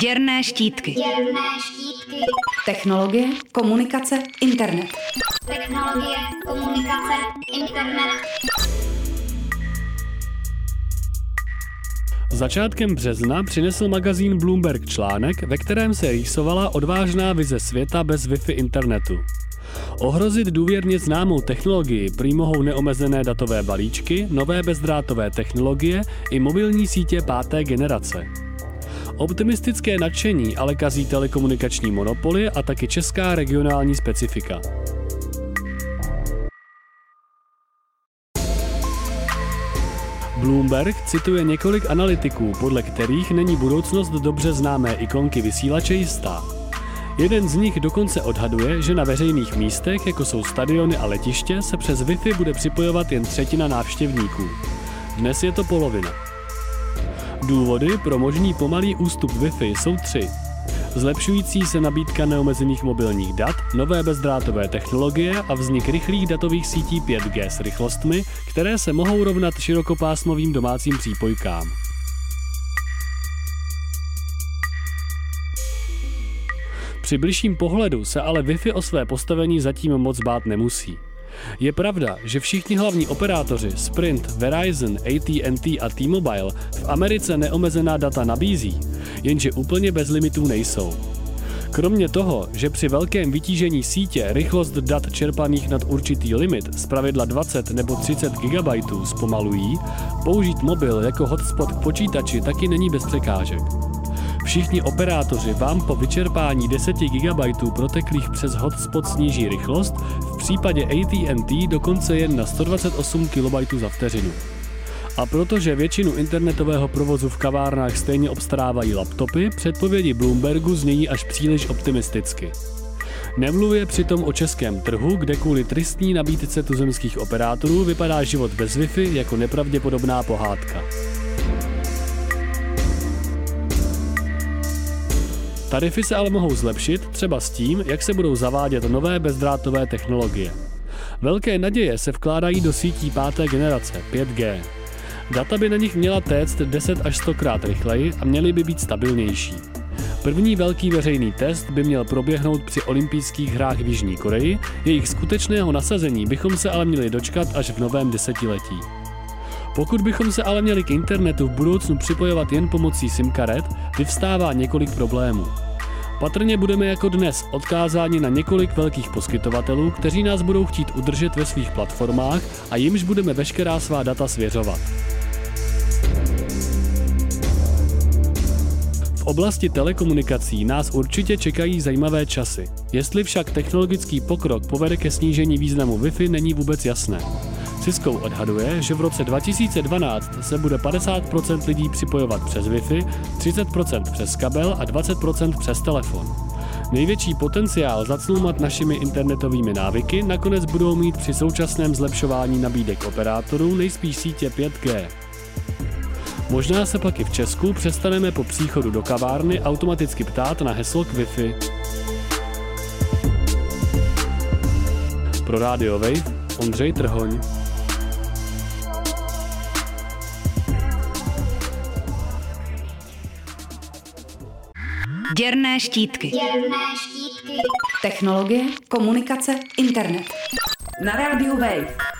Děrné štítky. Děrné štítky. Technologie, komunikace, internet. Technologie, komunikace, internet. Začátkem března přinesl magazín Bloomberg článek, ve kterém se rýsovala odvážná vize světa bez Wi-Fi internetu. Ohrozit důvěrně známou technologii prý mohou neomezené datové balíčky, nové bezdrátové technologie i mobilní sítě páté generace. Optimistické nadšení ale kazí telekomunikační monopoly a taky česká regionální specifika. Bloomberg cituje několik analytiků, podle kterých není budoucnost dobře známé ikonky vysílače jistá. Jeden z nich dokonce odhaduje, že na veřejných místech, jako jsou stadiony a letiště, se přes Wi-Fi bude připojovat jen třetina návštěvníků. Dnes je to polovina. Důvody pro možný pomalý ústup Wi-Fi jsou tři. Zlepšující se nabídka neomezených mobilních dat, nové bezdrátové technologie a vznik rychlých datových sítí 5G s rychlostmi, které se mohou rovnat širokopásmovým domácím přípojkám. Při bližším pohledu se ale Wi-Fi o své postavení zatím moc bát nemusí. Je pravda, že všichni hlavní operátoři Sprint, Verizon, AT&T a T-Mobile v Americe neomezená data nabízí, jenže úplně bez limitů nejsou. Kromě toho, že při velkém vytížení sítě rychlost dat čerpaných nad určitý limit, zpravidla 20 nebo 30 GB, zpomalují, použít mobil jako hotspot k počítači taky není bez překážek. Všichni operátoři vám po vyčerpání 10 GB proteklých přes hotspot sníží rychlost, případě AT&T dokonce jen na 128 KB za vteřinu. A protože většinu internetového provozu v kavárnách stejně obstarávají laptopy, předpovědi Bloombergu znějí až příliš optimisticky. Nemluvě přitom o českém trhu, kde kvůli tristní nabídce tuzemských operátorů vypadá život bez Wi-Fi jako nepravděpodobná pohádka. Tarify se ale mohou zlepšit třeba s tím, jak se budou zavádět nové bezdrátové technologie. Velké naděje se vkládají do sítí páté generace 5G. Data by na nich měla téct 10 až 100 krát rychleji a měly by být stabilnější. První velký veřejný test by měl proběhnout při olympijských hrách v Jižní Koreji, jejich skutečného nasazení bychom se ale měli dočkat až v novém desetiletí. Pokud bychom se ale měli k internetu v budoucnu připojovat jen pomocí SIM karet, vyvstává několik problémů. Patrně budeme jako dnes odkázáni na několik velkých poskytovatelů, kteří nás budou chtít udržet ve svých platformách a jimž budeme veškerá svá data svěřovat. V oblasti telekomunikací nás určitě čekají zajímavé časy. Jestli však technologický pokrok povede ke snížení významu Wi-Fi, není vůbec jasné. Cisco odhaduje, že v roce 2012 se bude 50% lidí připojovat přes Wi-Fi, 30% přes kabel a 20% přes telefon. Největší potenciál zaclumat našimi internetovými návyky nakonec budou mít při současném zlepšování nabídek operátorů nejspíš sítě 5G. Možná se pak i v Česku přestaneme po příchodu do kavárny automaticky ptát na heslo k Wi-Fi. Pro Radio Wave Ondřej Trhoň. Děrné štítky. Děrné štítky. Technologie, komunikace, internet. Na rádiu Wave.